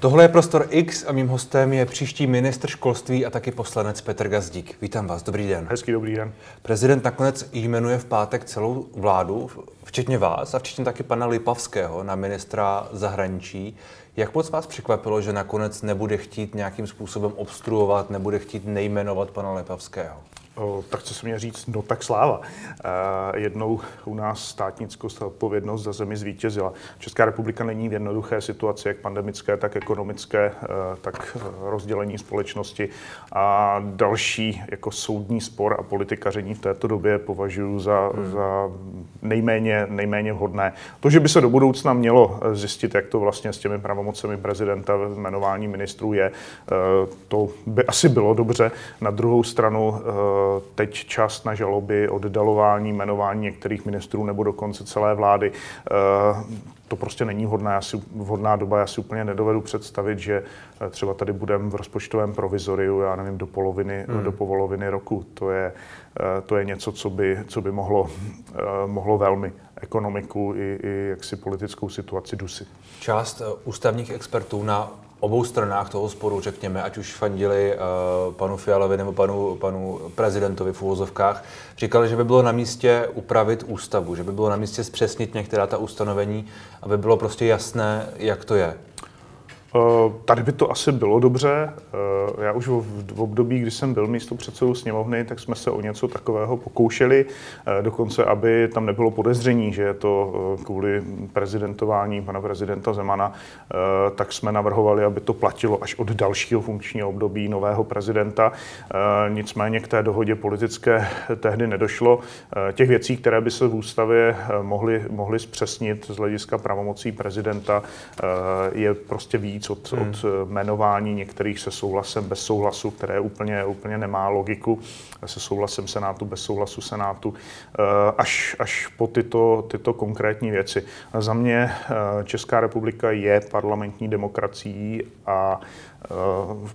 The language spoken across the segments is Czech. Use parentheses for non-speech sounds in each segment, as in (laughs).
Tohle je Prostor X a mým hostem je příští ministr školství a taky poslanec Petr Gazdík. Vítám vás, dobrý den. Hezký dobrý den. Prezident nakonec jmenuje v pátek celou vládu, včetně vás a včetně taky pana Lipavského na ministra zahraničí. Jak moc vás překvapilo, že nakonec nebude chtít nějakým způsobem obstruovat, nebude chtít nejmenovat pana Lipavského? O, tak co se mě říct, no tak sláva. E, jednou u nás státnickou odpovědnost za zemi zvítězila. Česká republika není v jednoduché situaci, jak pandemické, tak ekonomické, e, tak rozdělení společnosti a další jako soudní spor a politikaření v této době považuji za, hmm. za nejméně, nejméně vhodné. To, že by se do budoucna mělo zjistit, jak to vlastně s těmi pravomocemi prezidenta jmenování ministrů je, e, to by asi bylo dobře. Na druhou stranu teď čas na žaloby, oddalování, jmenování některých ministrů nebo dokonce celé vlády. Eh, to prostě není vhodná, asi, vhodná doba. Já si úplně nedovedu představit, že eh, třeba tady budeme v rozpočtovém provizoriu, já nevím, do poloviny, hmm. do poloviny roku. To je, eh, to je něco, co by, co by mohlo, mohlo velmi ekonomiku i, i jaksi politickou situaci dusit. Část ústavních expertů na obou stranách toho sporu, řekněme, ať už fandili uh, panu Fialovi nebo panu, panu prezidentovi v úvozovkách, říkali, že by bylo na místě upravit ústavu, že by bylo na místě zpřesnit některá ta ustanovení, aby bylo prostě jasné, jak to je. Eh, tady by to asi bylo dobře. Eh, já už v období, kdy jsem byl místo předsedou sněmovny, tak jsme se o něco takového pokoušeli. Eh, dokonce, aby tam nebylo podezření, že je to kvůli prezidentování pana prezidenta Zemana, tak jsme navrhovali, aby to platilo až od dalšího funkčního období nového prezidenta. Nicméně k té dohodě politické (laughs) tehdy nedošlo. Těch věcí, které by se v ústavě mohly, mohly zpřesnit z hlediska pravomocí prezidenta, je prostě víc od, hmm. od eh, jmenování některých se souhlasem bez souhlasu, které úplně, úplně nemá logiku, se souhlasem Senátu bez souhlasu Senátu, eh, až, až po tyto, tyto konkrétní věci. Za mě eh, Česká republika je parlamentní demokracií a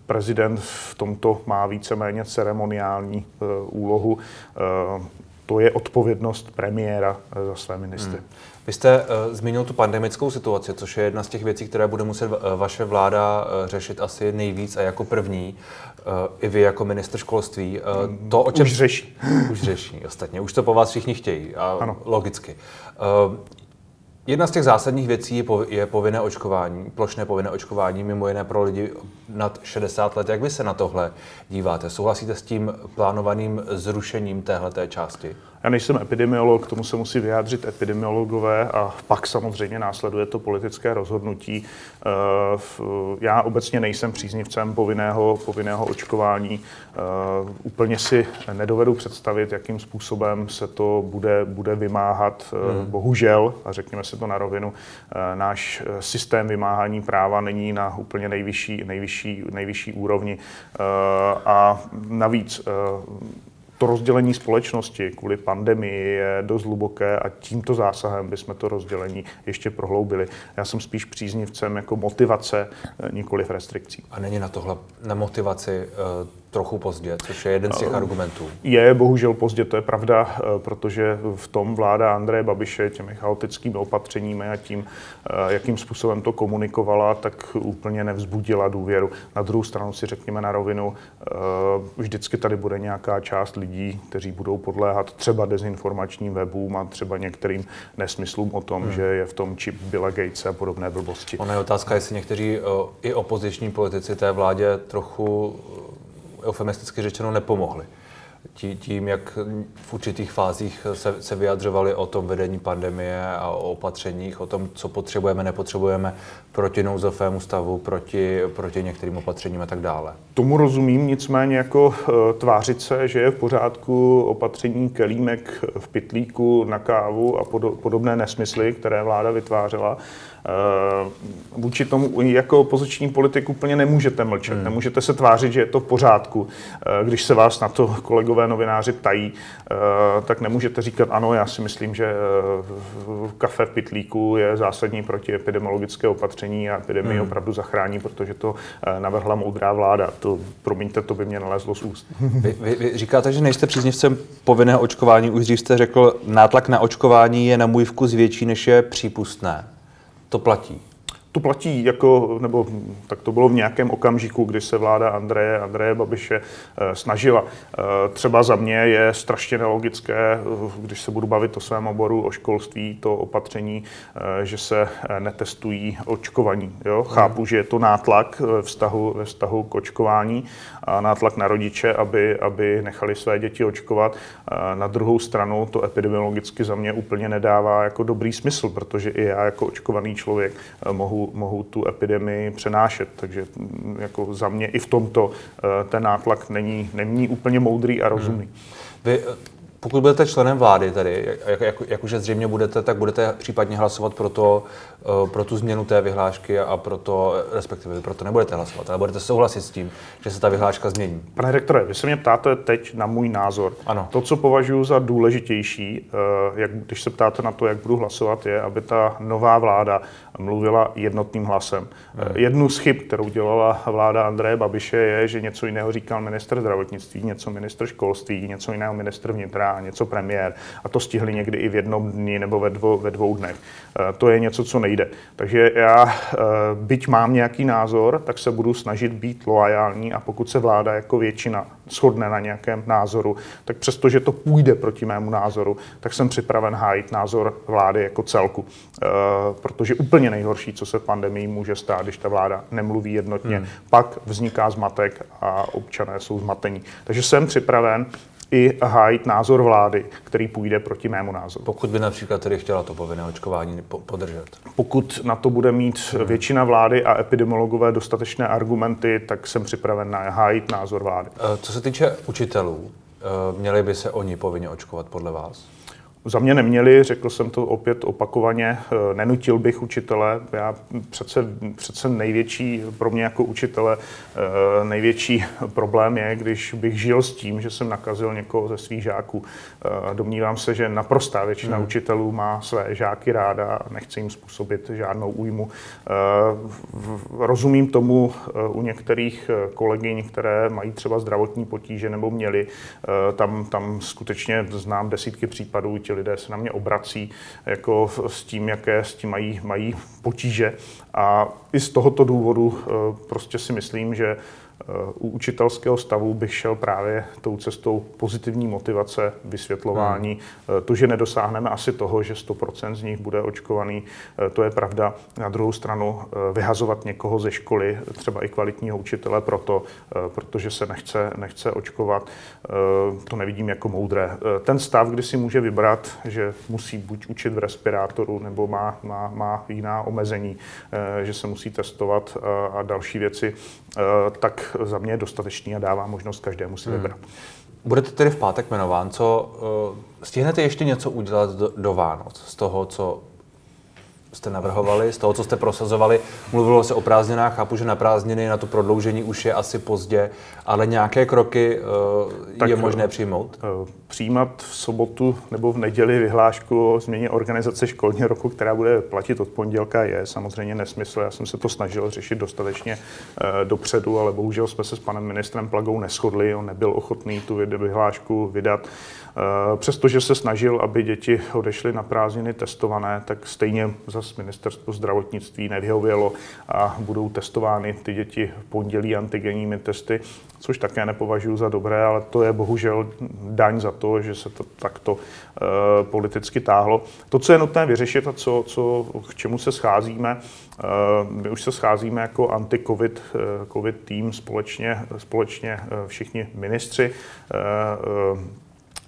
prezident v tomto má víceméně ceremoniální úlohu to je odpovědnost premiéra za své ministry. Hmm. Vy jste uh, zmínil tu pandemickou situaci, což je jedna z těch věcí, které bude muset uh, vaše vláda uh, řešit asi nejvíc a jako první. Uh, I vy jako minister školství. Uh, to, o čem... Už řeší. Už řeší, ostatně. Už to po vás všichni chtějí. A ano. Logicky. Uh, Jedna z těch zásadních věcí je povinné očkování, plošné povinné očkování, mimo jiné pro lidi nad 60 let. Jak vy se na tohle díváte? Souhlasíte s tím plánovaným zrušením téhleté části? Já nejsem epidemiolog, k tomu se musí vyjádřit epidemiologové a pak samozřejmě následuje to politické rozhodnutí. Eh, já obecně nejsem příznivcem povinného, povinného očkování. Eh, úplně si nedovedu představit, jakým způsobem se to bude, bude vymáhat. Eh, hmm. Bohužel, a řekněme si to na rovinu, náš systém vymáhání práva není na úplně nejvyšší, nejvyšší, nejvyšší úrovni. A navíc to rozdělení společnosti kvůli pandemii je dost hluboké a tímto zásahem bychom to rozdělení ještě prohloubili. Já jsem spíš příznivcem jako motivace, eh, nikoli restrikcí. A není na tohle, na motivaci eh, trochu pozdě, což je jeden z těch eh, argumentů. Je bohužel pozdě, to je pravda, eh, protože v tom vláda Andreje Babiše těmi chaotickými opatřeními a tím, eh, jakým způsobem to komunikovala, tak úplně nevzbudila důvěru. Na druhou stranu si řekněme na rovinu, vždycky tady bude nějaká část lidí, kteří budou podléhat třeba dezinformačním webům a třeba některým nesmyslům o tom, hmm. že je v tom čip Billa Gatese a podobné blbosti. Ona je otázka, jestli někteří i opoziční politici té vládě trochu eufemisticky řečeno nepomohly. Tím, jak v určitých fázích se, se vyjadřovali o tom vedení pandemie a o opatřeních, o tom, co potřebujeme, nepotřebujeme proti nouzovému stavu, proti, proti některým opatřením a tak dále. Tomu rozumím, nicméně jako uh, tvářit se, že je v pořádku opatření kelímek v pitlíku na kávu a podobné nesmysly, které vláda vytvářela, Eh, vůči tomu jako opoziční politik úplně nemůžete mlčet. Hmm. Nemůžete se tvářit, že je to v pořádku. Eh, když se vás na to kolegové novináři ptají, eh, tak nemůžete říkat, ano, já si myslím, že kafe v pitlíku je zásadní proti epidemiologické opatření a epidemii hmm. opravdu zachrání, protože to navrhla moudrá vláda. To, promiňte, to by mě nalezlo z úst. Vy, vy, vy říkáte, že nejste příznivcem povinného očkování. Už dřív jste řekl, nátlak na očkování je na můj vkus větší, než je přípustné to platí. to platí jako, nebo tak to bylo v nějakém okamžiku, kdy se vláda Andreje, Andreje Babiše eh, snažila. Eh, třeba za mě je strašně nelogické, eh, když se budu bavit o svém oboru, o školství, to opatření, že se netestují očkovaní. Jo? Chápu, že je to nátlak ve vztahu, ve vztahu k očkování nátlak na rodiče, aby, aby nechali své děti očkovat. Na druhou stranu to epidemiologicky za mě úplně nedává jako dobrý smysl, protože i já jako očkovaný člověk mohu mohou, tu epidemii přenášet. Takže mm, jako za mě i v tomto eh, ten nátlak není, není úplně moudrý a rozumný. Hmm. Vy, eh, pokud budete členem vlády tady, jak, jak, jak už zřejmě budete, tak budete případně hlasovat pro, to, eh, pro tu změnu té vyhlášky a pro to, respektive pro to nebudete hlasovat, ale budete souhlasit s tím, že se ta vyhláška změní. Pane rektore, vy se mě ptáte teď na můj názor. Ano. To, co považuji za důležitější, jak, když se ptáte na to, jak budu hlasovat, je, aby ta nová vláda mluvila jednotným hlasem. Hmm. Jednu z chyb, kterou dělala vláda Andreje Babiše, je, že něco jiného říkal minister zdravotnictví, něco minister školství, něco jiného minister vnitra, něco premiér. A to stihli někdy i v jednom dni nebo ve dvou, ve dvou dnech. Eh, to je něco, co nejde. Takže já, eh, byť mám nějaký názor, tak se budu snažit být loajální a pokud se vláda jako většina shodne na nějakém názoru, tak přestože to půjde proti mému názoru, tak jsem připraven hájit názor vlády jako celku. Eh, protože úplně nejhorší, co se pandemii může stát, když ta vláda nemluví jednotně, hmm. pak vzniká zmatek a občané jsou zmatení. Takže jsem připraven i hájit názor vlády, který půjde proti mému názoru. Pokud by například tedy chtěla to povinné očkování podržet? Pokud na to bude mít hmm. většina vlády a epidemiologové dostatečné argumenty, tak jsem připraven na hájit názor vlády. Eh, co se týče učitelů, eh, měli by se oni povinně očkovat podle vás? Za mě neměli, řekl jsem to opět opakovaně, eh, nenutil bych učitele. Já přece, přece největší pro mě jako učitele eh, největší problém je, když bych žil s tím, že jsem nakazil někoho ze svých žáků. Eh, domnívám se, že naprostá většina hmm. učitelů má své žáky ráda a nechce jim způsobit žádnou újmu. Rozumím tomu u některých kolegyň, které mají třeba zdravotní potíže nebo měli. Tam, tam skutečně znám desítky případů ti lidé se na mě obrací jako s tím, jaké s tím mají, mají potíže. A i z tohoto důvodu eh, prostě si myslím, že u učitelského stavu bych šel právě tou cestou pozitivní motivace, vysvětlování. Hmm. To, že nedosáhneme asi toho, že 100% z nich bude očkovaný, eh, to je pravda. Na druhou stranu eh, vyhazovat někoho ze školy, třeba i kvalitního učitele proto, eh, protože se nechce, nechce očkovat, to nevidím jako moudré. Ten stav, kdy si může vybrat, že musí buď učit v respirátoru, nebo má, má, má jiná omezení, že se musí testovat a další věci, tak za mě je dostatečný a dává možnost každému si hmm. vybrat. Hmm. Budete tedy v pátek jmenován. Co, uh, stihnete ještě něco udělat do, do Vánoc z toho, co jste navrhovali, z toho, co jste prosazovali. Mluvilo se o prázdninách, chápu, že na prázdniny, na to prodloužení už je asi pozdě, ale nějaké kroky uh, tak je možné přijmout? Uh, přijímat v sobotu nebo v neděli vyhlášku o změně organizace školního roku, která bude platit od pondělka, je samozřejmě nesmysl. Já jsem se to snažil řešit dostatečně uh, dopředu, ale bohužel jsme se s panem ministrem Plagou neschodli, on nebyl ochotný tu vyhlášku vydat. Uh, přestože se snažil, aby děti odešly na prázdniny testované, tak stejně za zase ministerstvo zdravotnictví nevyhovělo a budou testovány ty děti v pondělí antigenními testy, což také nepovažuji za dobré, ale to je bohužel daň za to, že se to takto e, politicky táhlo. To, co je nutné vyřešit a co, co, k čemu se scházíme, e, my už se scházíme jako anti-covid e, COVID tým společně, společně všichni ministři.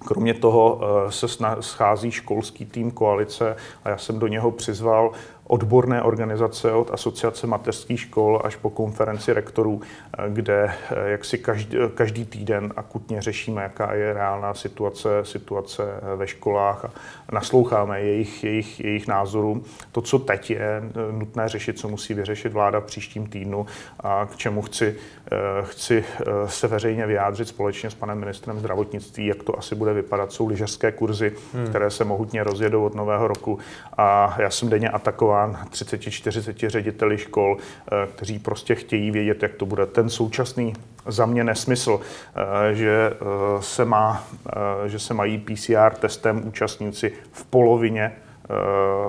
Kromě toho se schází školský tým koalice a já jsem do něho přizval odborné organizace od Asociace mateřských škol až po konferenci rektorů, eh, kde eh, jak si každý, každý týden akutně řešíme, jaká je reálná situace, situace eh, ve školách a nasloucháme jejich, jejich, jejich názorům. To, co teď je nutné řešit, co musí vyřešit vláda v příštím týdnu a k čemu chci, chci se veřejně vyjádřit společně s panem ministrem zdravotnictví, jak to asi bude vypadat, jsou lyžařské kurzy, hmm. které se mohutně rozjedou od nového roku a já jsem denně atakoval kontaktován 30-40 řediteli škol, eh, kteří prostě chtějí vědět, jak to bude. Ten současný za mě nesmysl, eh, že eh, se, má, že se mají PCR testem účastníci v polovině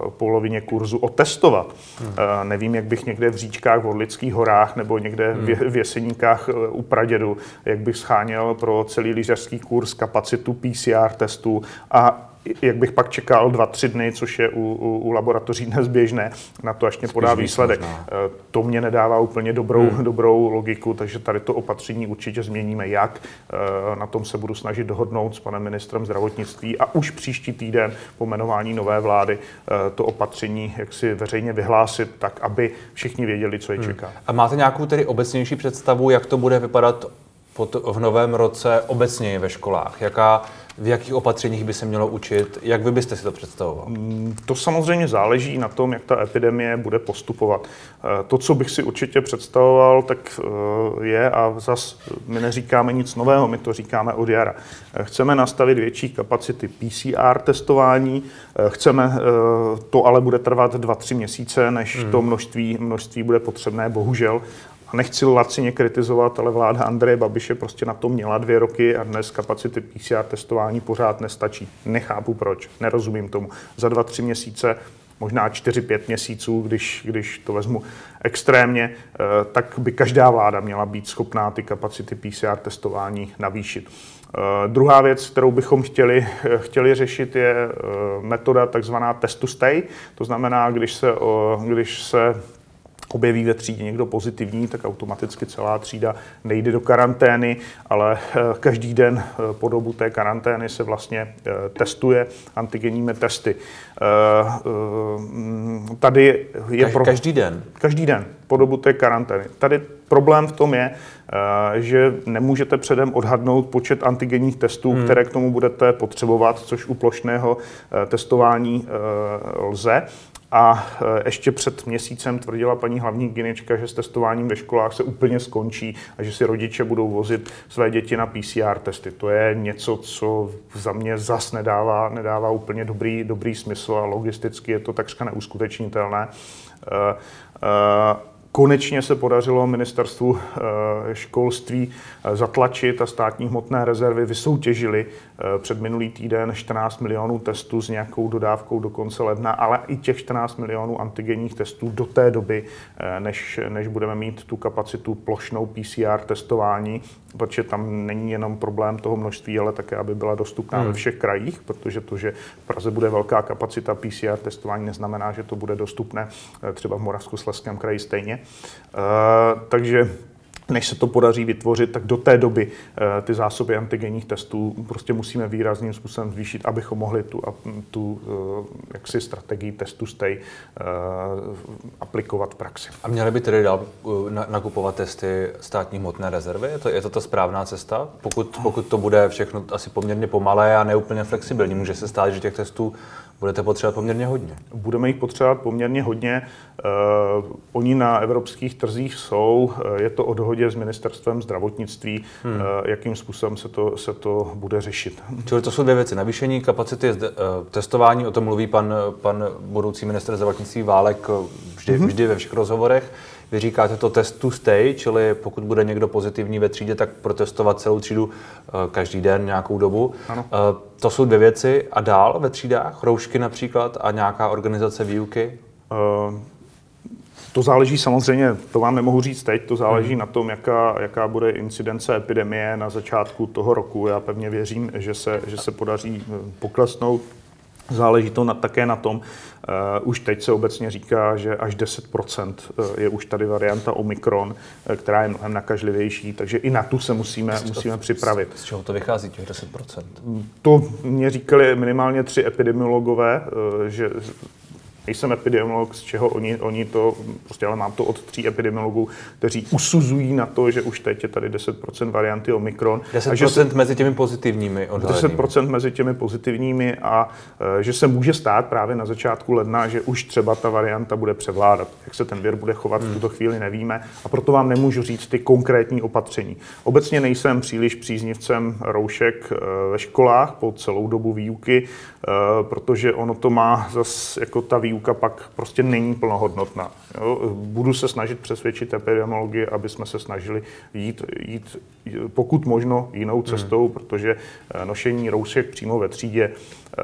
polovině kurzu otestovat. Hmm. Nevím, jak bych někde v říčkách v Orlických horách nebo někde hmm. v Jeseníkách u Pradědu, jak bych scháněl pro celý lyžařský kurz kapacitu PCR testů a jak bych pak čekal dva, tři dny, což je u, u, u laboratoří dnes běžné, na to, až mě podá výsledek. Možná. Eh, to mě nedává úplně dobrou, hmm. dobrou logiku, takže tady to opatření určitě změníme. Jak? Eh, na tom se budu snažit dohodnout s panem ministrem zdravotnictví a už příští týden po jmenování nové vlády eh, to opatření jak si veřejně vyhlásit, tak aby všichni věděli, co je hmm. čeká. A máte nějakou tedy obecnější představu, jak to bude vypadat v novém roce obecně ve školách? Jaká v jakých opatřeních by se mělo učit? Jak vy byste si to představoval? Mm, to samozřejmě záleží na tom, jak ta epidemie bude postupovat. Eh, to, co bych si určitě představoval, tak eh, je, a zas my neříkáme nic nového, my to říkáme od jara. Eh, chceme nastavit větší kapacity PCR testování, chceme, to ale bude trvat 2-3 měsíce, než hmm. to množství, množství bude potřebné, bohužel nechci lacině kritizovat, ale vláda Andreje Babiše prostě na to měla dvě roky a dnes kapacity PCR testování pořád nestačí. Nechápu proč, nerozumím tomu. Za dva, tři měsíce možná 4-5 měsíců, když, když to vezmu extrémně, eh, tak by každá vláda měla být schopná ty kapacity PCR testování navýšit. Uh, druhá věc, kterou bychom chtěli, chtěli řešit, je metoda takzvaná test to stay. To znamená, když se, když se objeví ve třídě někdo pozitivní, tak automaticky celá třída nejde do karantény, ale eh, každý den eh, po dobu té karantény se vlastně eh, testuje antigenními testy. Tady je pro... Každý den? Každý den po dobu té karantény. Tady problém v tom je, že nemůžete předem odhadnout počet antigenních testů, hmm. které k tomu budete potřebovat, což u plošného testování lze. A e, ještě před měsícem tvrdila paní hlavní hygienička, že s testováním ve školách se úplně skončí a že si rodiče budou vozit své děti na PCR testy. To je něco, co za mě zas nedává, nedává úplně dobrý, dobrý smysl a logisticky je to takřka neuskutečnitelné. Uh, uh, Konečně se podařilo ministerstvu eh, školství eh, zatlačit a státní hmotné rezervy vysoutěžili eh, před minulý týden 14 milionů testů s nějakou dodávkou do konce ledna, ale i těch 14 milionů antigenních testů do té doby, než, než budeme mít tu kapacitu plošnou PCR testování, protože tam není jenom problém toho množství, ale také, aby byla dostupná hmm. ve všech krajích, protože to, že v Praze bude velká kapacita PCR testování, neznamená, že to bude dostupné třeba v Moravskoslezském kraji stejně. Eh, takže než se to podaří vytvořit, tak do té doby eh, ty zásoby antigenních testů prostě musíme výrazným způsobem zvýšit, abychom mohli tu, tu eh, jaksi strategii testu stay aplikovat v praxi. A měli by tedy dál nakupovat testy státní hmotné rezervy? Je to, je to ta správná cesta? Pokud, pokud to bude všechno asi poměrně pomalé a neúplně flexibilní, může se stát, že těch testů budete potřebovat poměrně hodně. Budeme jich potřebovat poměrně hodně. Uh, oni na evropských trzích jsou, uh, je to o dohodě s ministerstvem zdravotnictví, hmm. uh, jakým způsobem se to, se to bude řešit. Čili to jsou dvě věci. Navýšení kapacity uh, testování, o tom mluví pan, pan budoucí minister zdravotnictví Válek vždy, hmm. vždy ve všech rozhovorech. Vy říkáte to test to stay, čili pokud bude někdo pozitivní ve třídě, tak protestovat celou třídu eh, každý den nějakou dobu. Ano. Eh, to jsou dvě věci. A dál ve třídách? Roušky například a nějaká organizace výuky? Uh... To záleží samozřejmě, to vám nemohu říct teď, to záleží hmm. na tom, jaká, jaká bude incidence epidemie na začátku toho roku. Já pevně věřím, že se, že se podaří poklesnout Záleží to na, také na tom, uh, už teď se obecně říká, že až 10% eh, je už tady varianta Omikron, eh, která je mnohem nakažlivější, takže i na tu se musíme, musíme připravit. Z čeho to vychází, těch 10%? To mě říkali minimálně tři epidemiologové, uh, že Nejsem epidemiolog, z čeho oni, oni to, prostě ale mám to od tří epidemiologů, kteří usuzují na to, že už teď je tady 10% varianty Omikron. 10% a že se, mezi těmi pozitivními odhaleními. 10% mezi těmi pozitivními a e, že se může stát právě na začátku ledna, že už třeba ta varianta bude převládat. Jak se ten vir bude chovat, hmm. v tuto chvíli nevíme a proto vám nemůžu říct ty konkrétní opatření. Obecně nejsem příliš příznivcem roušek e, ve školách po celou dobu výuky, protože ono to má zase jako ta výuka pak prostě není plnohodnotná. Jo? Budu se snažit přesvědčit epidemiologii, aby jsme se snažili jít, jít pokud možno jinou hmm. cestou, hmm. protože eh, nošení roušek přímo ve třídě eh,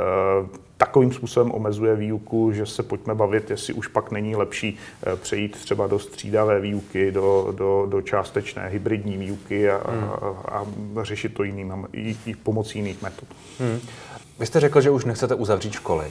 takovým způsobem omezuje výuku, že se pojďme bavit, jestli už pak není lepší eh, přejít třeba do střídavé výuky, do, do, do částečné hybridní výuky a, hmm. a, a řešit to jiným, i, i pomocí jiných metod. Hmm. Vy jste řekl, že už nechcete uzavřít školy.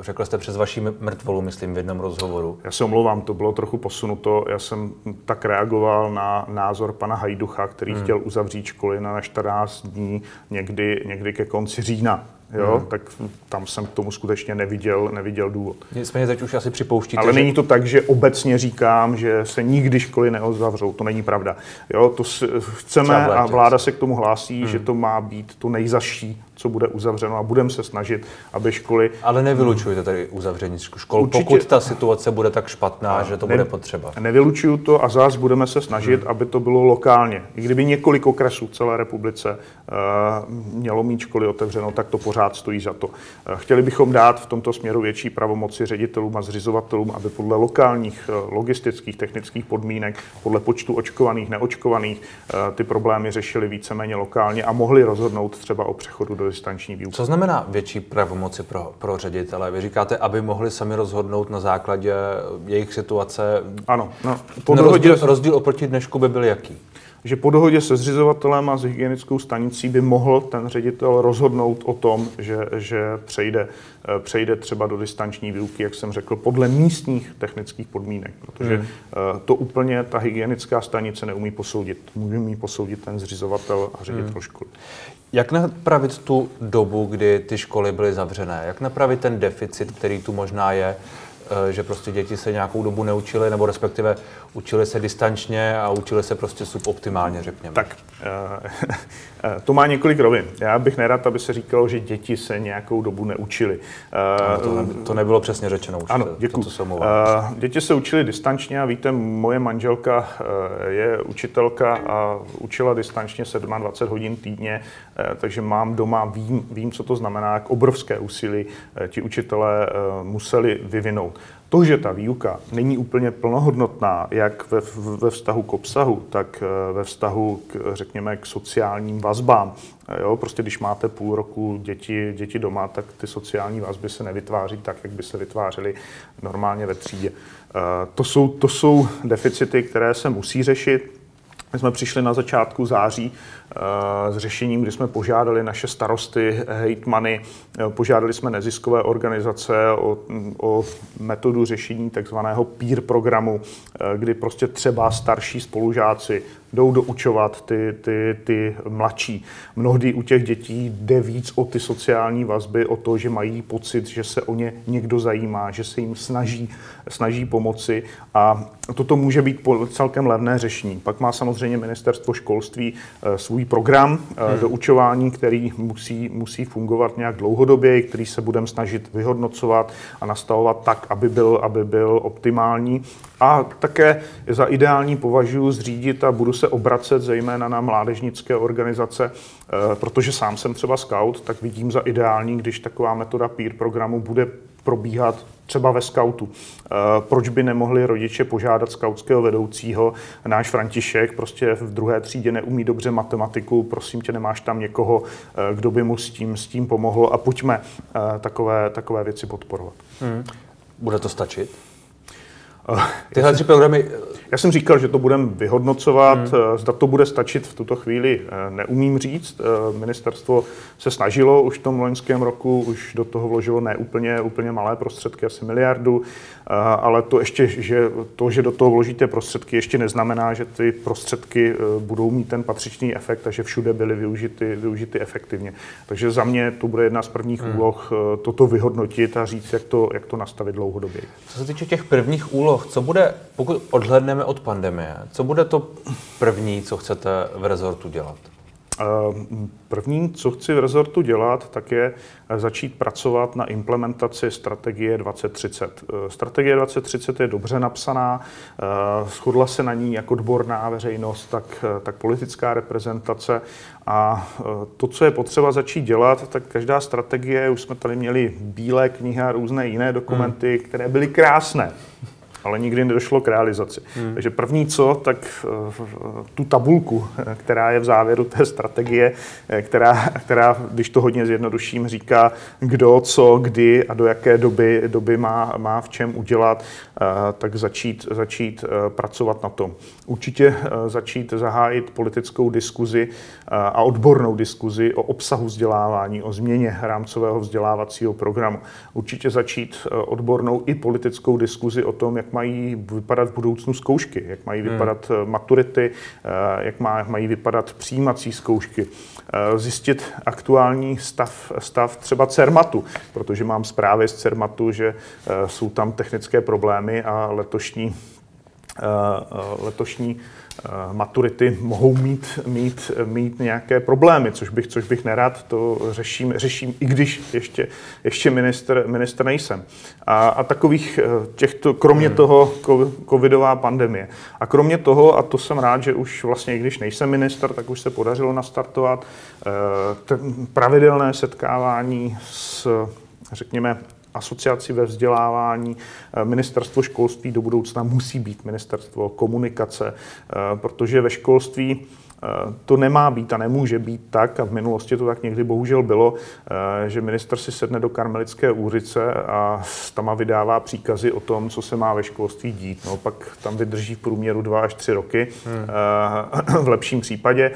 Řekl jste přes vaší mrtvolu, myslím, v jednom rozhovoru. Já se omlouvám, to bylo trochu posunuto. Já jsem tak reagoval na názor pana Hajducha, který hmm. chtěl uzavřít školy na 14 dní někdy, někdy ke konci října jo, hmm. tak tam jsem k tomu skutečně neviděl, neviděl důvod. Nicméně teď už asi připouštíte, Ale že... není to tak, že obecně říkám, že se nikdy školy neozavřou, to není pravda. Jo, to chceme a vláda se k tomu hlásí, hmm. že to má být to nejzaší, co bude uzavřeno a budeme se snažit, aby školy... Ale nevylučujete tady uzavření škol, Určitě... pokud ta situace bude tak špatná, a že to ne, bude potřeba. Nevylučuju to a zás budeme se snažit, hmm. aby to bylo lokálně. I kdyby několik okresů v celé republice uh, mělo mít školy otevřeno, tak to pořád stojí za to. Eh, chtěli bychom dát v tomto směru větší pravomoci ředitelům a zřizovatelům, aby podle lokálních eh, logistických, technických podmínek, podle počtu očkovaných, neočkovaných, eh, ty problémy řešili víceméně lokálně a mohli rozhodnout třeba o přechodu do distanční výuky. Co znamená větší pravomoci pro, pro ředitele? Vy říkáte, aby mohli sami rozhodnout na základě jejich situace. Ano. No, rozdíl, rozdíl oproti dnešku by byl jaký? Že po dohodě se zřizovatelem a s hygienickou stanicí by mohl ten ředitel rozhodnout o tom, že, že přejde, eh, přejde třeba do distanční výuky, jak jsem řekl, podle místních technických podmínek, protože hmm. Eh, to úplně ta hygienická stanice neumí posoudit. Může posoudit ten zřizovatel a ředitel hmm. školy. Jak napravit tu dobu, kdy ty školy byly zavřené? Jak napravit ten deficit, který tu možná je? Eh, že prostě děti se nějakou dobu neučily, nebo respektive učili se distančně a učili se prostě suboptimálně, řekněme. Tak eh, (laughs) eh, to má několik rovin. Já bych nerad, aby se říkalo, že děti se nějakou dobu neučili. No, to, ne, to nebylo přesně řečeno už. Ano, děkuji. děti se učili distančně a víte, moje manželka je učitelka a učila distančně 27 hodin týdně, takže mám doma, vím, vím, co to znamená, jak obrovské úsilí ti učitelé museli vyvinout. To, že ta výuka není úplně plnohodnotná, jak ve, ve vztahu k obsahu, tak eh, ve vztahu, k, řekněme, k sociálním vazbám. Eh, jo, prostě když máte půl roku děti, děti doma, tak ty sociální vazby se nevytváří tak, jak by se vytvářely normálně ve třídě. Eh, to jsou, to jsou deficity, které se musí řešit. My jsme přišli na začátku září s řešením, kdy jsme požádali naše starosty, hejtmany, požádali jsme neziskové organizace o, o metodu řešení takzvaného peer programu, kdy prostě třeba starší spolužáci jdou doučovat ty, ty, ty mladší. Mnohdy u těch dětí jde víc o ty sociální vazby, o to, že mají pocit, že se o ně někdo zajímá, že se jim snaží, snaží pomoci a toto může být celkem levné řešení. Pak má samozřejmě ministerstvo školství svůj svůj program eh, hmm. doučování, který musí, musí fungovat nějak dlouhodobě, který se budeme snažit vyhodnocovat a nastavovat tak, aby byl, aby byl optimální. A také za ideální považuji zřídit a budu se obracet zejména na mládežnické organizace, eh, protože sám jsem třeba scout, tak vidím za ideální, když taková metoda peer programu bude probíhat třeba ve skautu. Eh, proč by nemohli rodiče požádat skautského vedoucího? Náš František prostě v druhé třídě neumí dobře matematiku, prosím tě, nemáš tam někoho, eh, kdo by mu s tím, s tím pomohl a pojďme eh, takové, takové věci podporovat. Hmm. Bude to stačit? (laughs) Tyhle tři programy... Já jsem říkal, že to budeme vyhodnocovat. Hmm. Zda to bude stačit v tuto chvíli, neumím říct. Ministerstvo se snažilo už v tom loňském roku, už do toho vložilo ne úplně, úplně malé prostředky, asi miliardu, ale to ještě, že to, že do toho vložíte prostředky, ještě neznamená, že ty prostředky budou mít ten patřičný efekt a že všude byly využity, využity efektivně. Takže za mě to bude jedna z prvních hmm. úloh toto vyhodnotit a říct, jak to, jak to nastavit dlouhodobě. Co se týče těch prvních úloh, co bude, pokud odhledneme od pandemie, co bude to první, co chcete v rezortu dělat? První, co chci v rezortu dělat, tak je začít pracovat na implementaci strategie 2030. Strategie 2030 je dobře napsaná, shodla se na ní jak odborná veřejnost, tak, tak politická reprezentace a to, co je potřeba začít dělat, tak každá strategie, už jsme tady měli bílé knihy a různé jiné dokumenty, hmm. které byly krásné. Ale nikdy nedošlo k realizaci. Hmm. Takže první co, tak tu tabulku, která je v závěru té strategie, která, která když to hodně zjednoduším, říká, kdo, co, kdy a do jaké doby, doby má, má v čem udělat, tak začít, začít pracovat na tom. Určitě začít zahájit politickou diskuzi a odbornou diskuzi o obsahu vzdělávání, o změně rámcového vzdělávacího programu. Určitě začít odbornou i politickou diskuzi o tom, jak mají vypadat v budoucnu zkoušky, jak mají hmm. vypadat hmm. maturity, e, jak mají vypadat přijímací zkoušky. Zjistit aktuální stav, stav třeba CERMATu, protože mám zprávy z CERMATu, že jsou tam technické problémy a letošní letošní Eh, maturity mohou mít, mít, mít nějaké problémy, což bych, což bych nerad, to řeším, řeším i když ještě, ještě minister, minister nejsem. A, a takových eh, těchto, kromě hmm. toho covidová pandemie. A kromě toho, a to jsem rád, že už vlastně, i když nejsem minister, tak už se podařilo nastartovat eh, pravidelné setkávání s, řekněme, asociaci ve vzdělávání. Eh, ministerstvo školství do budoucna musí být ministerstvo komunikace, eh, protože ve školství to nemá být a nemůže být tak, a v minulosti to tak někdy bohužel bylo, eh, že minister si sedne do karmelické úřice a tam vydává příkazy o tom, co se má ve školství dít. No, pak tam vydrží v průměru dva až tři roky, hmm. (clears throat) v lepším případě,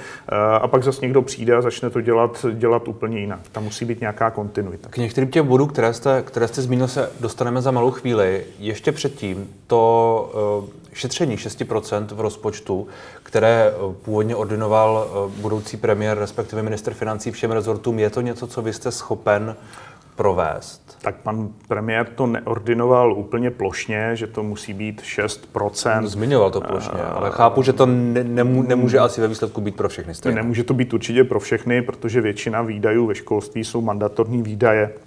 a pak zase někdo přijde a začne to dělat, dělat úplně jinak. Tam musí být nějaká kontinuita. K některým těm bodům, které jste, které jste zmínil, se dostaneme za malou chvíli. Ještě předtím to šetření 6% v rozpočtu, které eh, původně ordinoval eh, budoucí premiér, respektive minister financí všem rezortům, je to něco, co vy jste schopen provést? Tak pan premiér to neordinoval úplně plošně, že to musí být 6%. Zmiňoval to plošně, ale chápu, že to ne, nemů, nemůže asi ve výsledku být pro všechny stejně. Nemůže to být určitě pro všechny, protože většina výdajů ve školství jsou mandatorní výdaje Eh,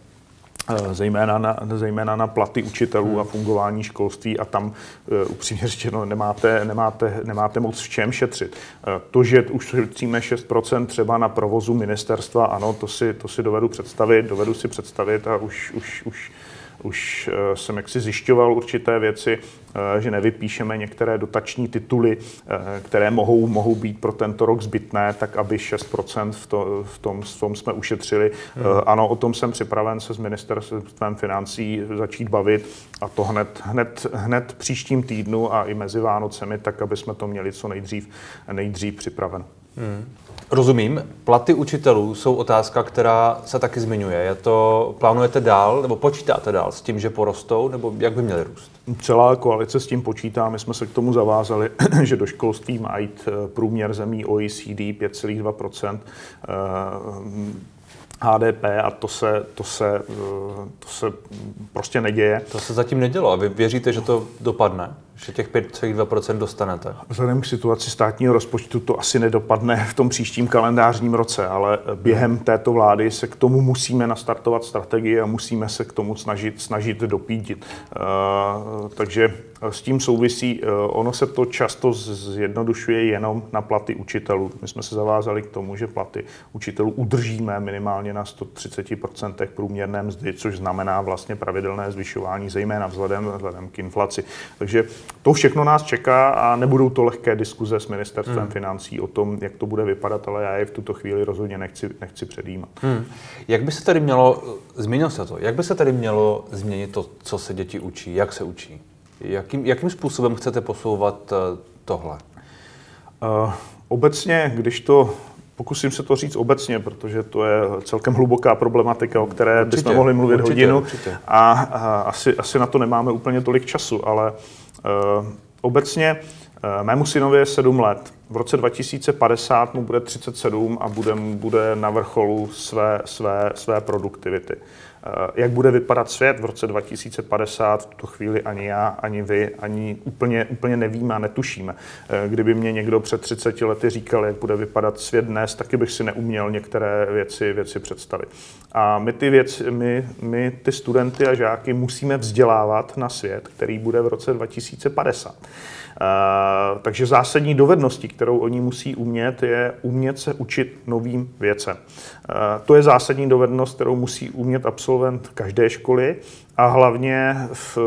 zejména na, zejména na platy učitelů a fungování školství a tam uh, upřímně řečeno nemáte, nemáte, nemáte moc v čem šetřit. Uh, to, že už šetříme 6% třeba na provozu ministerstva, ano, to si, to si dovedu představit, dovedu si představit a už, už, už už eh, jsem jaksi zjišťoval určité věci, eh, že nevypíšeme některé dotační tituly, eh, které mohou, mohou být pro tento rok zbytné, tak aby 6% v, to, v, tom, v tom jsme ušetřili. Hmm. Ano, o tom jsem připraven se s ministerstvem financí začít bavit a to hned, hned, hned příštím týdnu a i mezi Vánocemi, tak aby jsme to měli co nejdřív, nejdřív připraven. Hmm. Rozumím. Platy učitelů jsou otázka, která se taky zmiňuje. Je to, plánujete dál, nebo počítáte dál s tím, že porostou, nebo jak by měly růst? Celá koalice s tím počítá. My jsme se k tomu zavázali, (clears throat) že do školství má jít eh, průměr zemí OECD 5,2% HDP a to se, to, se, eh, to se prostě neděje. To se zatím nedělo a vy věříte, že to dopadne? Že těch 5,2% dostanete? Vzhledem k situaci státního rozpočtu to asi nedopadne v tom příštím kalendářním roce, ale během této vlády se k tomu musíme nastartovat strategii a musíme se k tomu snažit, snažit dopídit. Uh, takže s tím souvisí, uh, ono se to často zjednodušuje jenom na platy učitelů. My jsme se zavázali k tomu, že platy učitelů udržíme minimálně na 130% průměrné mzdy, což znamená vlastně pravidelné zvyšování, zejména vzhledem, vzhledem k inflaci. Takže to všechno nás čeká a nebudou to lehké diskuze s ministerstvem hmm. financí o tom, jak to bude vypadat, ale já je v tuto chvíli rozhodně nechci, nechci předjímat. Hmm. Jak by se tady mělo, změnil se to, jak by se tady mělo změnit to, co se děti učí, jak se učí? Jakým, jakým způsobem chcete posouvat eh, tohle? Uh, obecně, když to Pokusím se to říct obecně, protože to je celkem hluboká problematika, o které určitě, bychom mohli mluvit určitě, hodinu určitě. A, a asi, asi na to nemáme úplně tolik času, ale uh, obecně uh, mému synovi je 7 let. V roce 2050 mu bude 37 a bude, bude na vrcholu své, své, své produktivity. Eh, jak bude vypadat svět v roce 2050, v tuto chvíli ani já, ani vy, ani úplně, úplně nevíme a netušíme. Eh, kdyby mě někdo před 30 lety říkal, jak bude vypadat svět dnes, taky bych si neuměl některé věci, věci představit. A my ty věci, my, my ty studenty a žáky musíme vzdělávat na svět, který bude v roce 2050. Uh, takže zásadní dovednosti, kterou oni musí umět, je umět se učit novým věcem. Uh, to je zásadní dovednost, kterou musí umět absolvovat absolvent každé školy a hlavně v,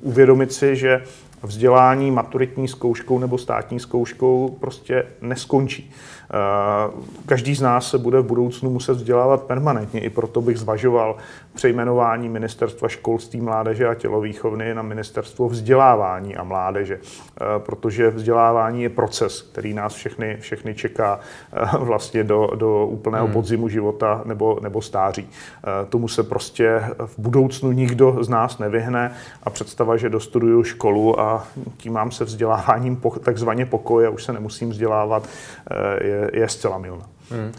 uvědomit si, že vzdělání maturitní zkouškou nebo státní zkouškou prostě neskončí. Eh, každý z nás se bude v budoucnu muset vzdělávat permanentně, i proto bych zvažoval přejmenování Ministerstva školství, mládeže a tělovýchovny na Ministerstvo vzdělávání a mládeže, eh, protože vzdělávání je proces, který nás všechny, všechny čeká eh, vlastně do, do úplného hmm. podzimu života nebo, nebo stáří. Tomu se prostě v budoucnu nikdo z nás nevyhne a představa, že dostuduju školu a tím mám se vzděláváním takzvaně pokoje, už se nemusím vzdělávat, je je, zcela milná. Hmm.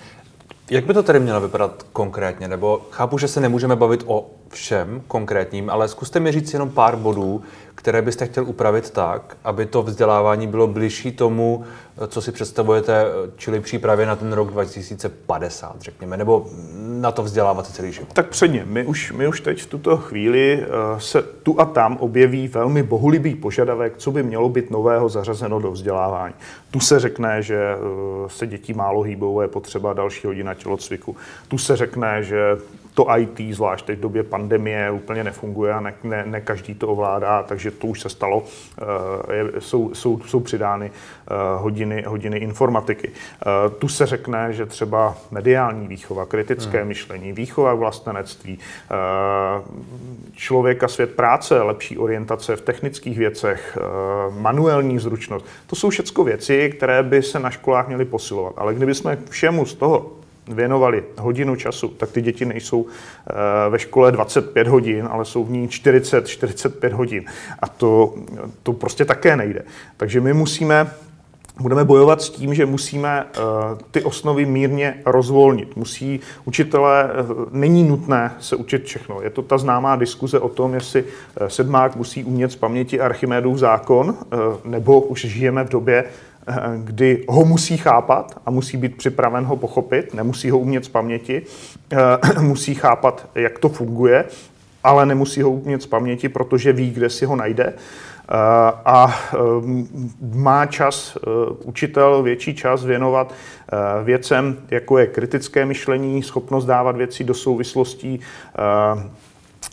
Jak by to tedy mělo vypadat konkrétně? Nebo chápu, že se nemůžeme bavit o všem konkrétním, ale zkuste mi říct jenom pár bodů, které byste chtěl upravit tak, aby to vzdělávání bylo bližší tomu, co si představujete, čili přípravě na ten rok 2050, řekněme, nebo na to vzdělávat celý život? Tak předně, my už, my už teď v tuto chvíli eh, se tu a tam objeví velmi bohulibý požadavek, co by mělo být nového zařazeno do vzdělávání. Tu se řekne, že eh, se děti málo hýbou, je potřeba další hodina tělocviku. Tu se řekne, že to IT, zvlášť teď v době pandemie, úplně nefunguje a ne, ne, ne každý to ovládá, takže to už se stalo. Eh, je, jsou, jsou, jsou přidány eh, hodiny, hodiny informatiky. Eh, tu se řekne, že třeba mediální výchova, kritické hmm. myšlení, výchova vlastenectví, člověka svět práce, lepší orientace v technických věcech, manuální zručnost. To jsou všechno věci, které by se na školách měly posilovat. Ale kdyby jsme všemu z toho věnovali hodinu času, tak ty děti nejsou eh, ve škole 25 hodin, ale jsou v ní 40-45 hodin. A to, to prostě také nejde. Takže my musíme budeme bojovat s tím, že musíme uh, ty osnovy mírně rozvolnit. Musí učitelé, uh, není nutné se učit všechno. Je to ta známá diskuze o tom, jestli sedmák musí umět z paměti Archimedův zákon, nebo už žijeme v době, kdy ho musí chápat a musí být připraven ho pochopit, nemusí ho umět z paměti, eh, (clears throat) musí chápat, jak to funguje, ale nemusí ho umět z paměti, protože ví, kde si ho najde. Eh, a eh, má čas, učitel větší čas věnovat věcem, jako je kritické myšlení, schopnost dávat věci do souvislostí,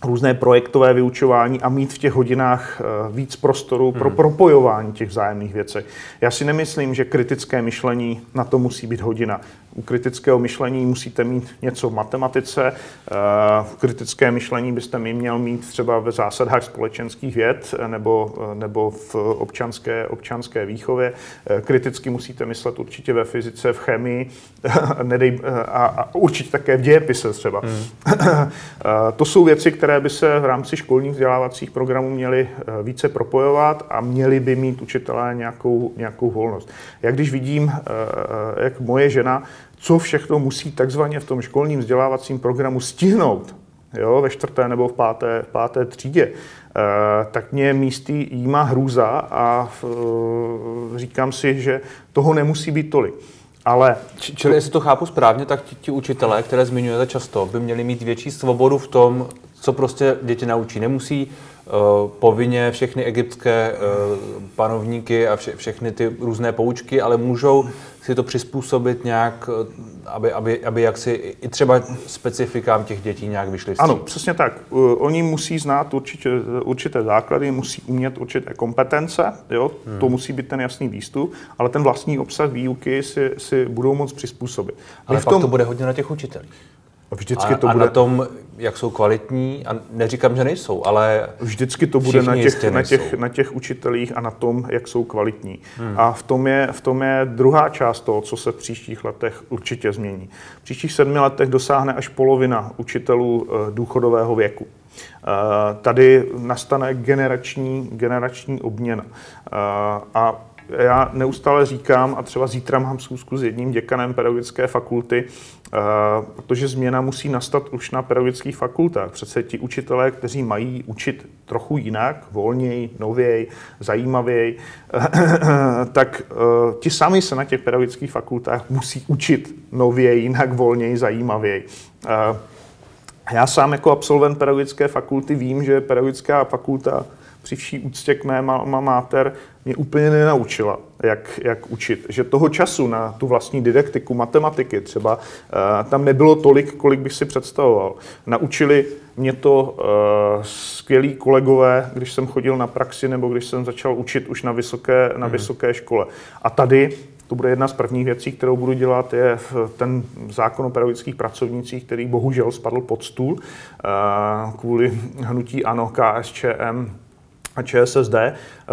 různé projektové vyučování a mít v těch hodinách eh, víc prostoru pro hmm. propojování těch vzájemných věcí. Já si nemyslím, že kritické myšlení na to musí být hodina. U kritického myšlení musíte mít něco v matematice, eh, v kritické myšlení byste mi měl mít třeba ve zásadách společenských věd eh, nebo, nebo v občanské, občanské výchově. Kriticky musíte myslet určitě ve fyzice, v chemii nedej, a, a určitě také v dějepise třeba. Hmm. to jsou věci, které by se v rámci školních vzdělávacích programů měly eh, více propojovat a měli by mít učitelé nějakou, nějakou volnost. Jak když vidím, eh, eh, jak moje žena, co všechno musí takzvaně v tom školním vzdělávacím programu stihnout, jo, ve čtvrté nebo v páté, v páté třídě, tak mě místy jíma hrůza a říkám si, že toho nemusí být tolik. Ale... Čili jestli to chápu správně, tak ti, ti učitelé, které zmiňujete často, by měli mít větší svobodu v tom, co prostě děti naučí. Nemusí uh, povinně všechny egyptské uh, panovníky a vše, všechny ty různé poučky, ale můžou si to přizpůsobit nějak, eh, aby, aby, aby jaksi i třeba specifikám těch dětí nějak vyšly Ano, přesně tak. Uh, oni musí znát určitě, určité základy, musí umět určité kompetence, jo? Hmm. to musí být ten jasný výstup, ale ten vlastní obsah výuky si, si budou moc přizpůsobit. Ale v tom... pak to bude hodně na těch učitelích. Vždycky a, to a bude... na tom, jak jsou kvalitní, a neříkám, že nejsou, ale Vždycky to bude na těch, na, těch, na těch učitelích a na tom, jak jsou kvalitní. Hmm. A v tom, je, v tom je druhá část toho, co se v příštích letech určitě změní. V příštích sedmi letech dosáhne až polovina učitelů eh, důchodového věku. Eh, tady nastane generační, generační obměna. Eh, a já neustále říkám, a třeba zítra mám schůzku s jedním děkanem pedagogické fakulty, eh, protože změna musí nastat už na pedagogických fakultách. Přece ti učitelé, kteří mají učit trochu jinak, volněji, nověji, zajímavěji, (clears throat) tak eh, ti sami se na těch pedagogických fakultách musí učit nověji, jinak, volněji, zajímavěji. Eh, já sám jako absolvent pedagogické fakulty vím, že pedagogická fakulta při vší úctě k mé malma mater mě úplně nenaučila, jak, jak učit. Že toho času na tu vlastní didaktiku, matematiky třeba, uh, tam nebylo tolik, kolik bych si představoval. Naučili mě to uh, skvělí kolegové, když jsem chodil na praxi nebo když jsem začal učit už na vysoké, na hmm. vysoké škole. A tady to bude jedna z prvních věcí, kterou budu dělat, je ten zákon o pedagogických pracovnicích, který bohužel spadl pod stůl eh, kvůli hnutí ANO, KSČM, a ČSSD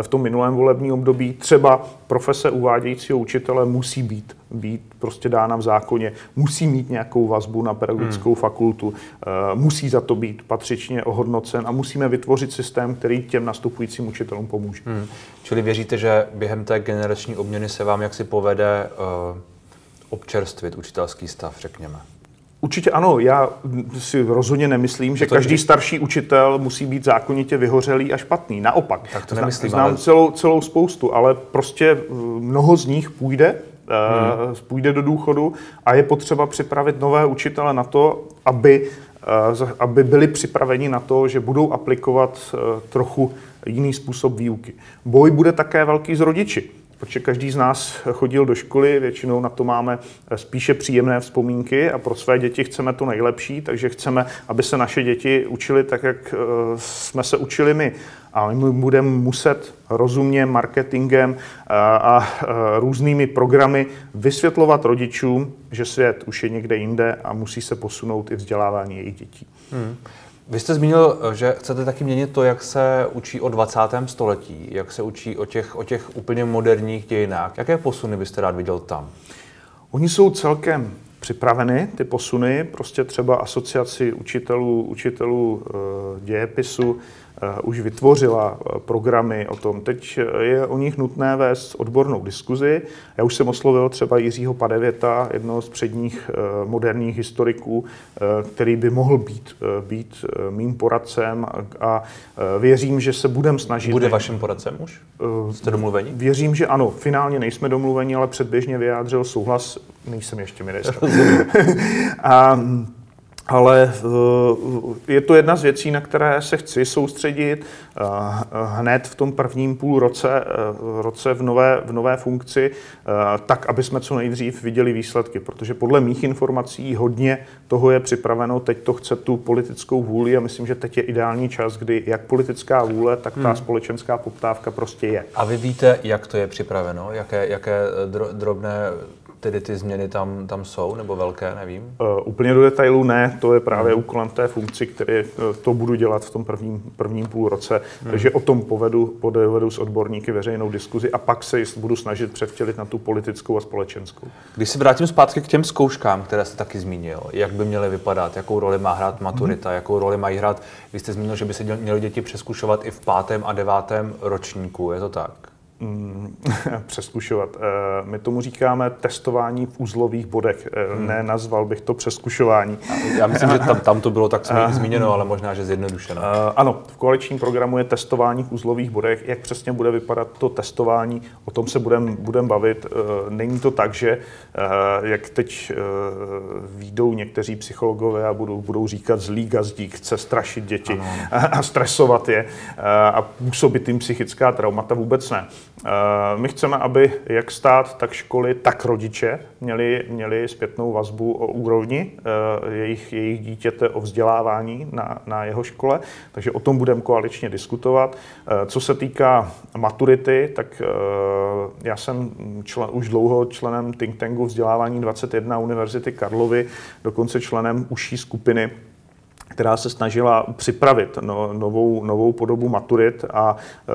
v tom minulém volebním období třeba profese uvádějícího učitele musí být, být prostě dána v zákoně, musí mít nějakou vazbu na pedagogickou hmm. fakultu, eh, musí za to být patřičně ohodnocen a musíme vytvořit systém, který těm nastupujícím učitelům pomůže. Hmm. Čili věříte, že během té generační obměny se vám jaksi povede uh, občerstvit učitelský stav, řekněme? Určitě ano, já si rozhodně nemyslím, že každý starší učitel musí být zákonitě vyhořelý a špatný. Naopak, tak to nemyslím, znám ale... celou, celou spoustu, ale prostě eh, mnoho z nich půjde, eh, hmm. půjde do důchodu a je potřeba připravit nové učitele na to, aby, eh, aby byli připraveni na to, že budou aplikovat trochu jiný způsob výuky. Boj bude také velký z rodiči protože každý z nás chodil do školy, většinou na to máme spíše příjemné vzpomínky a pro své děti chceme to nejlepší, takže chceme, aby se naše děti učili tak, jak eh, jsme se učili my. A my budeme muset rozumně marketingem a, a různými programy vysvětlovat rodičům, že svět už je někde jinde a musí se posunout i vzdělávání jejich dětí. Hmm. Vy jste zmínil, že chcete taky měnit to, jak se učí o 20. století, jak se učí o těch, o těch úplně moderních dějinách. Jaké posuny byste rád viděl tam? Oni jsou celkem připraveny, ty posuny, prostě třeba asociaci učitelů, učitelů e, dějepisu Eh, už vytvořila eh, programy o tom. Teď je o nich nutné vést odbornou diskuzi. Já už jsem oslovil třeba Jiřího Padevěta, jednoho z předních eh, moderních historiků, který by mohl být, být mým poradcem a věřím, že se budeme snažit. Bude vaším poradcem už? Jste domluveni? Věřím, že ano. Finálně nejsme domluveni, ale předběžně vyjádřil souhlas. Nejsem ještě ministr. (laughs) a ale eh, je to jedna z věcí, na které se chci soustředit eh, hned v tom prvním půl roce, eh, roce v, nové, v nové funkci, tak, aby jsme co nejdřív viděli výsledky, protože podle mých informací hodně toho je připraveno, teď to chce tu politickou vůli a myslím, že teď je ideální čas, kdy jak politická vůle, tak ta hmm. společenská poptávka prostě je. A vy víte, jak to je připraveno? Jaké, jaké drobné tedy ty změny tam, tam jsou, nebo velké, nevím? Uh, úplně do detailů ne, to je právě hmm. úkolem té funkci, který uh, to budu dělat v tom prvním, prvním půl roce, hmm. takže o tom povedu, povedu s odborníky veřejnou diskuzi a pak se budu snažit předtělit na tu politickou a společenskou. Když se vrátím zpátky k těm zkouškám, které jste taky zmínil, jak by měly vypadat, jakou roli má hrát maturita, hmm. jakou roli mají hrát, vy jste zmínil, že by se měly děti přeskušovat i v pátém a devátém ročníku, je to tak? (laughs) Přeskušovat. Eh, my tomu říkáme testování v uzlových bodech. Eh, hmm. Ne, nazval bych to přeskušování. Já myslím, že tam, (laughs) tam to bylo tak eh, zmíněno, ale možná, že zjednodušeno. Ano, v koaličním programu je testování v uzlových bodech. Jak přesně bude vypadat to testování, o tom se budeme budem bavit. Není to tak, že jak teď výjdou někteří psychologové a budou, budou říkat zlý gazdík, chce strašit děti ano. a stresovat je a působit jim psychická traumata. Vůbec ne. Eh, my chceme, aby jak stát, tak školy, tak rodiče měli, měli zpětnou vazbu o úrovni eh, jejich, jejich dítěte, o vzdělávání na, na jeho škole, takže o tom budeme koaličně diskutovat. Eh, co se týká maturity, tak já jsem člen, už dlouho členem think tanku vzdělávání 21 Univerzity Karlovy, dokonce členem užší skupiny která se snažila připravit no, novou, novou podobu maturit a e,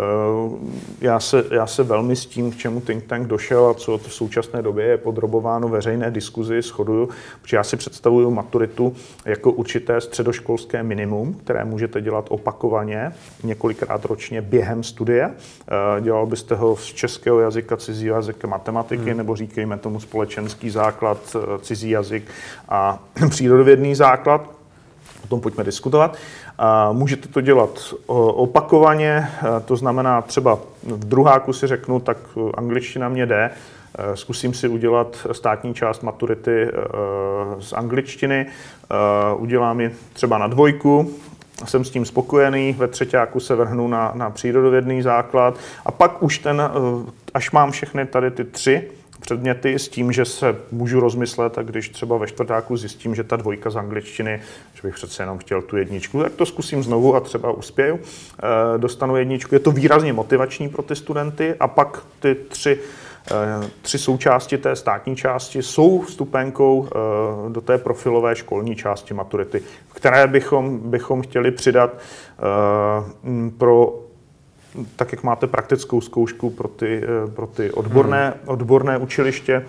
já, se, já se velmi s tím, k čemu Think Tank došel a co v současné době je podrobováno veřejné diskuzi, shoduju, protože já si představuju maturitu jako určité středoškolské minimum, které můžete dělat opakovaně někrát ročně během studie. E, dělal byste ho z českého jazyka, cizího jazyka, matematiky, hmm. nebo říkejme tomu společenský základ, e, cizí jazyk a (clears throat) přírodovědný základ o tom pojďme diskutovat. Můžete to dělat opakovaně, to znamená třeba v druháku si řeknu, tak angličtina mě jde, Zkusím si udělat státní část maturity z angličtiny, udělám ji třeba na dvojku, jsem s tím spokojený, ve třetíku se vrhnu na, na přírodovědný základ. A pak už ten, až mám všechny tady ty tři předměty s tím, že se můžu rozmyslet a když třeba ve čtvrtáku zjistím, že ta dvojka z angličtiny, bych přece jenom chtěl tu jedničku, tak to zkusím znovu a třeba uspěju, eh, dostanu jedničku. Je to výrazně motivační pro ty studenty a pak ty tři eh, Tři součásti té státní části jsou vstupenkou eh, do té profilové školní části maturity, které bychom, bychom chtěli přidat pro tak jak máte praktickou zkoušku pro ty, pro ty odborné, hmm. odborné učiliště,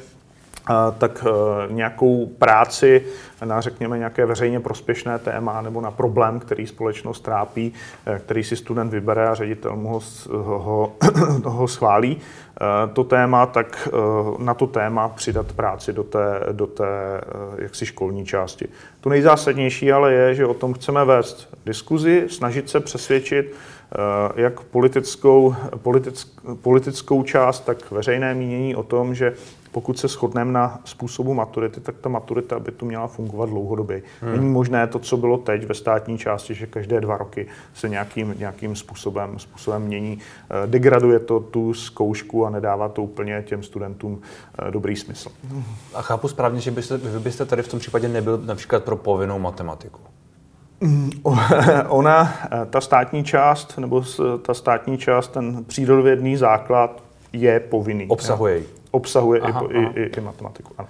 tak eh, nějakou práci na, řekněme, nějaké veřejně prospěšné téma nebo na problém, který společnost trápí, eh, který si student vybere a ředitel mu ho, ho, (coughs) ho schválí, to téma, tak na to téma přidat práci do té, do té jaksi školní části. To nejzásadnější ale je, že o tom chceme vést diskuzi, snažit se přesvědčit jak politickou, politic, politickou část, tak veřejné mínění o tom, že pokud se shodneme na způsobu maturity, tak ta maturita by tu měla fungovat dlouhodobě. Hmm. Není možné to, co bylo teď ve státní části, že každé dva roky se nějakým, nějakým způsobem, způsobem mění. Eh, degraduje to tu zkoušku a nedává to úplně těm studentům eh, dobrý smysl. A chápu správně, že byste, vy byste tady v tom případě nebyl například pro povinnou matematiku. Mm, (laughs) ona, eh, ta státní část, nebo ta státní část, ten přírodovědný základ je povinný. Obsahuje ji. Obsahuje aha, i, aha. I, i, i matematiku, ano.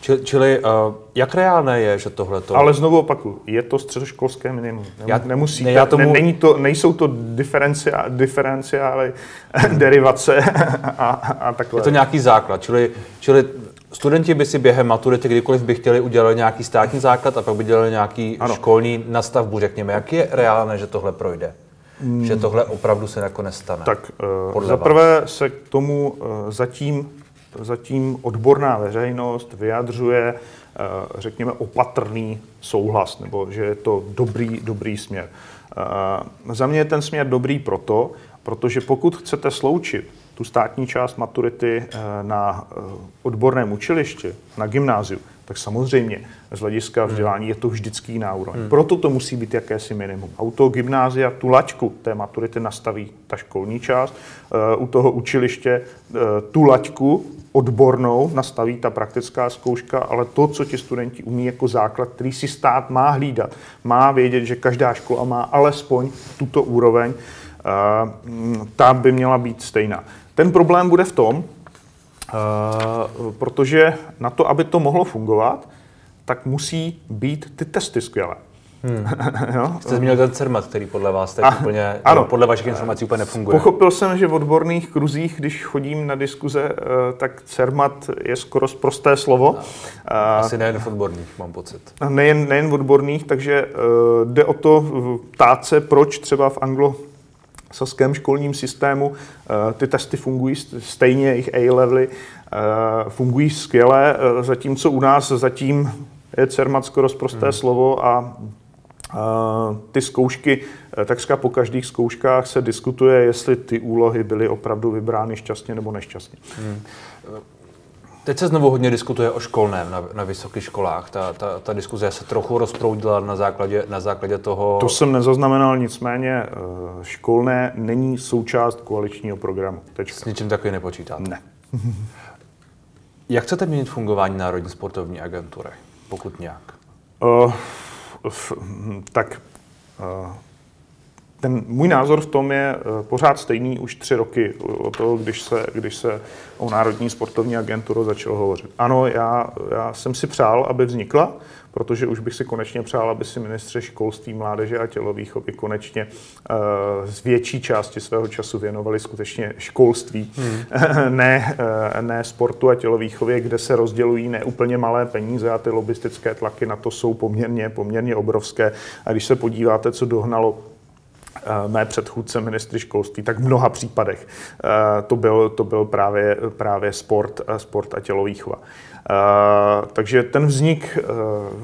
Čili, čili uh, jak reálné je, že tohle to... Ale znovu opaku, je to středoškolské minimum. Já, Nemusí, ne, já tomu... ne, není to, nejsou to diferencia, diferenciály, (laughs) derivace a, a takhle. Je to nějaký základ, čili, čili Studenti by si během maturity kdykoliv by chtěli udělat nějaký státní základ a pak by dělali nějaký ano. školní nastavbu, řekněme. Jak je reálné, že tohle projde? Hmm. Že tohle opravdu se jako nestane? Tak uh, za prvé se k tomu uh, zatím, zatím odborná veřejnost vyjadřuje, uh, řekněme, opatrný souhlas, nebo že je to dobrý, dobrý směr. Uh, za mě je ten směr dobrý proto, protože pokud chcete sloučit tu státní část maturity eh, na eh, odborném učilišti, na gymnáziu, tak samozřejmě z hlediska hmm. vzdělání je to vždycky jiná úroveň. Hmm. Proto to musí být jakési minimum. A u toho gymnázia tu laťku té maturity nastaví ta školní část, eh, u toho učiliště tu laťku odbornou nastaví ta praktická zkouška, ale to, co ti studenti umí jako základ, který si stát má hlídat, má vědět, že každá škola má alespoň tuto úroveň, ta by měla být stejná. Ten problém bude v tom, uh, protože na to, aby to mohlo fungovat, tak musí být ty testy skvělé. Hmm. (laughs) jo? Jste zmínil ten CERMAT, který podle vás teď a, úplně, ano, podle vašich informací úplně nefunguje. Pochopil jsem, že v odborných kruzích, když chodím na diskuze, eh, tak CERMAT je skoro prosté slovo. Asi nejen v odborných, mám pocit. Nejen, nejen v odborných, takže jde o to ptát se, proč třeba v anglo saském školním systému eh, ty testy fungují stejně, jejich A-levely eh, fungují skvěle, eh, zatímco u nás zatím je CERMAT skoro prosté hmm. slovo a ty zkoušky, takřka po každých zkouškách se diskutuje, jestli ty úlohy byly opravdu vybrány šťastně nebo nešťastně. Hmm. Teď se znovu hodně diskutuje o školném na, na vysokých školách. Ta, ta, ta diskuze se trochu rozproudila na základě, na základě toho... To jsem nezaznamenal, nicméně eh, školné není součást koaličního programu. Tečka. S ničím takovým nepočítáte? Ne. (laughs) Jak chcete měnit fungování Národní sportovní agentury, pokud nějak? Uh, f, tak uh, ten můj názor v tom je eh, pořád stejný už tři roky o toho, když se, když se o Národní sportovní agenturu začalo hovořit. Ano, já, já jsem si přál, aby vznikla, protože už bych si konečně přál, aby si ministře školství, mládeže a tělovýchovy konečně uh, z větší části svého času věnovali skutečně školství, hmm. (laughs) ne, uh, ne sportu a tělovýchově, kde se rozdělují neúplně malé peníze a ty lobistické tlaky na to jsou poměrně, poměrně obrovské. A když se podíváte, co dohnalo mé předchůdce ministry školství, tak v mnoha případech to byl, to byl právě, právě sport, sport a tělovýchova. Takže ten vznik,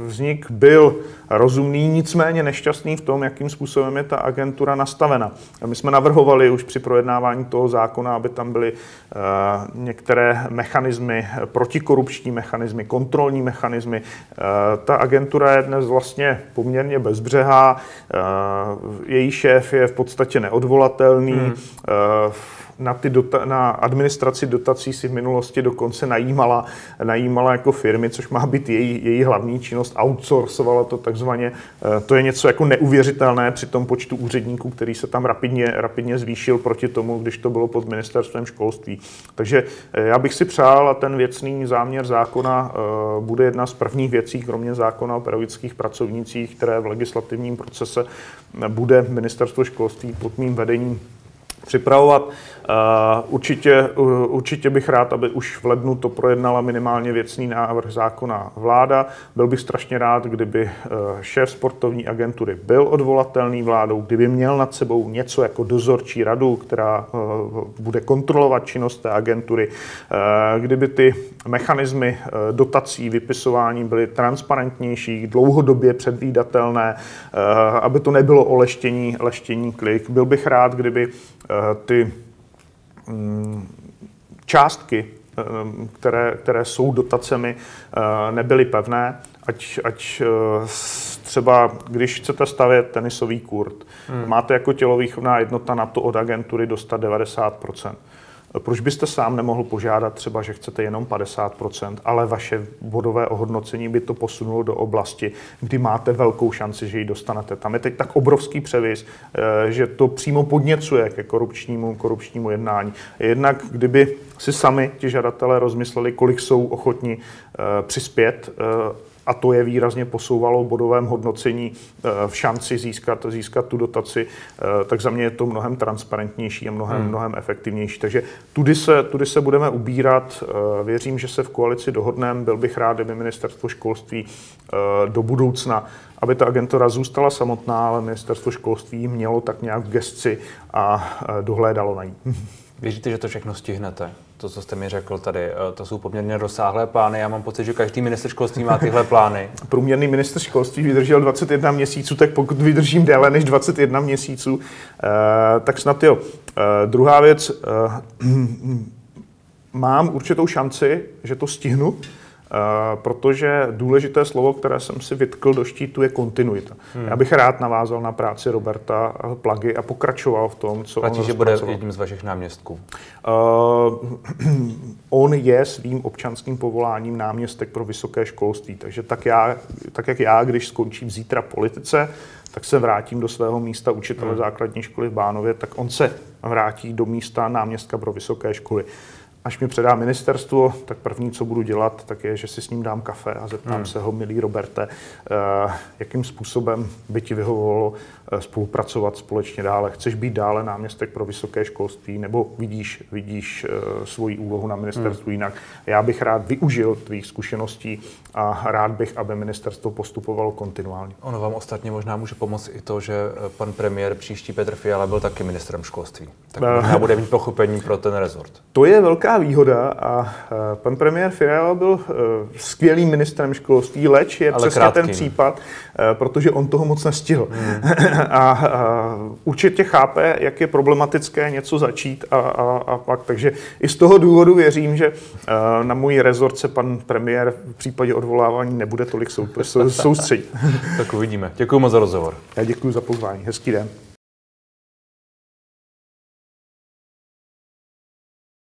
vznik byl rozumný, nicméně nešťastný v tom, jakým způsobem je ta agentura nastavena. My jsme navrhovali už při projednávání toho zákona, aby tam byly některé mechanismy, protikorupční mechanismy, kontrolní mechanismy. Ta agentura je dnes vlastně poměrně bezbřehá, její šéf je v podstatě neodvolatelný. Hmm na, ty dota- na administraci dotací si v minulosti dokonce najímala, najímala jako firmy, což má být její, její hlavní činnost, outsourcovala to takzvaně. Eh, to je něco jako neuvěřitelné při tom počtu úředníků, který se tam rapidně, rapidně zvýšil proti tomu, když to bylo pod ministerstvem školství. Takže eh, já bych si přál a ten věcný záměr zákona eh, bude jedna z prvních věcí, kromě zákona o pedagogických pracovnících, které v legislativním procese bude ministerstvo školství pod mým vedením připravovat. Určitě, určitě bych rád, aby už v lednu to projednala minimálně věcný návrh zákona vláda. Byl bych strašně rád, kdyby eh, šéf sportovní agentury byl odvolatelný vládou, kdyby měl nad sebou něco jako dozorčí radu, která eh, bude kontrolovat činnost té agentury, eh, kdyby ty mechanismy dotací, vypisování byly transparentnější, dlouhodobě předvídatelné, aby to nebylo o leštění, leštění klik. Byl bych rád, kdyby ty Mm, částky, eh, které, které jsou dotacemi, eh, nebyly pevné, ať, ať eh, třeba, když chcete stavět tenisový kurt, hmm. máte jako tělovýchovná jednota na to od agentury dostat 90 proč byste sám nemohl požádat třeba, že chcete jenom 50%, ale vaše bodové ohodnocení by to posunulo do oblasti, kdy máte velkou šanci, že ji dostanete. Tam je teď tak obrovský převis, eh, že to přímo podněcuje ke korupčnímu, korupčnímu jednání. Jednak kdyby si sami ti žadatelé rozmysleli, kolik jsou ochotni eh, přispět eh, a to je výrazně posouvalo v bodovém hodnocení eh, v šanci získat, získat tu dotaci, eh, tak za mě je to mnohem transparentnější a mnohem, hmm. mnohem efektivnější. Takže tudy se, tudy se budeme ubírat. Eh, věřím, že se v koalici dohodneme. Byl bych rád, kdyby ministerstvo školství do budoucna aby ta agentura zůstala samotná, ale ministerstvo školství mělo tak nějak v gesci a dohlédalo na ní. Věříte, že to všechno stihnete? To, co jste mi řekl tady, eh, to jsou poměrně rozsáhlé plány. Já mám pocit, že každý minister školství má tyhle plány. (laughs) Průměrný minister školství vydržel 21 měsíců, tak pokud vydržím déle než 21 měsíců, eh, tak snad jo. Eh, druhá věc, (clears throat) mám určitou šanci, že to stihnu, protože důležité slovo, které jsem si vytkl do štítu, je kontinuita. Hmm. Já bych rád navázal na práci Roberta Plagy a pokračoval v tom, co Platí, on že bude jedním z vašich náměstků. Uh, (clears throat) on je svým občanským povoláním náměstek pro vysoké školství, takže tak, já, tak jak já, když skončím zítra politice, tak se vrátím do svého místa učitele hmm. základní školy v Bánově, tak on se vrátí do místa náměstka pro vysoké školy až mi předá ministerstvo, tak první, co budu dělat, tak je, že si s ním dám kafe a zeptám hmm. se ho, milý Roberte, eh, jakým způsobem by ti vyhovovalo spolupracovat společně dále. Chceš být dále náměstek pro vysoké školství nebo vidíš, vidíš eh, svoji úlohu na ministerstvu hmm. jinak? Já bych rád využil tvých zkušeností a rád bych, aby ministerstvo postupovalo kontinuálně. Ono vám ostatně možná může pomoct i to, že pan premiér příští Petr Fiala byl taky ministrem školství. Tak možná bude mít pochopení pro ten rezort. To je velká výhoda a pan premiér Fiala byl skvělým ministrem školství, leč je Ale přesně krátkým. ten případ, protože on toho moc nestihl. Hmm. (laughs) a, a určitě chápe, jak je problematické něco začít a, a, a pak. Takže i z toho důvodu věřím, že e, na můj rezort se pan premiér v případě odvolávání nebude tolik sou, sou, soustředit. (laughs) tak uvidíme. Děkuji moc za rozhovor. Já děkuji za pozvání. Hezký den.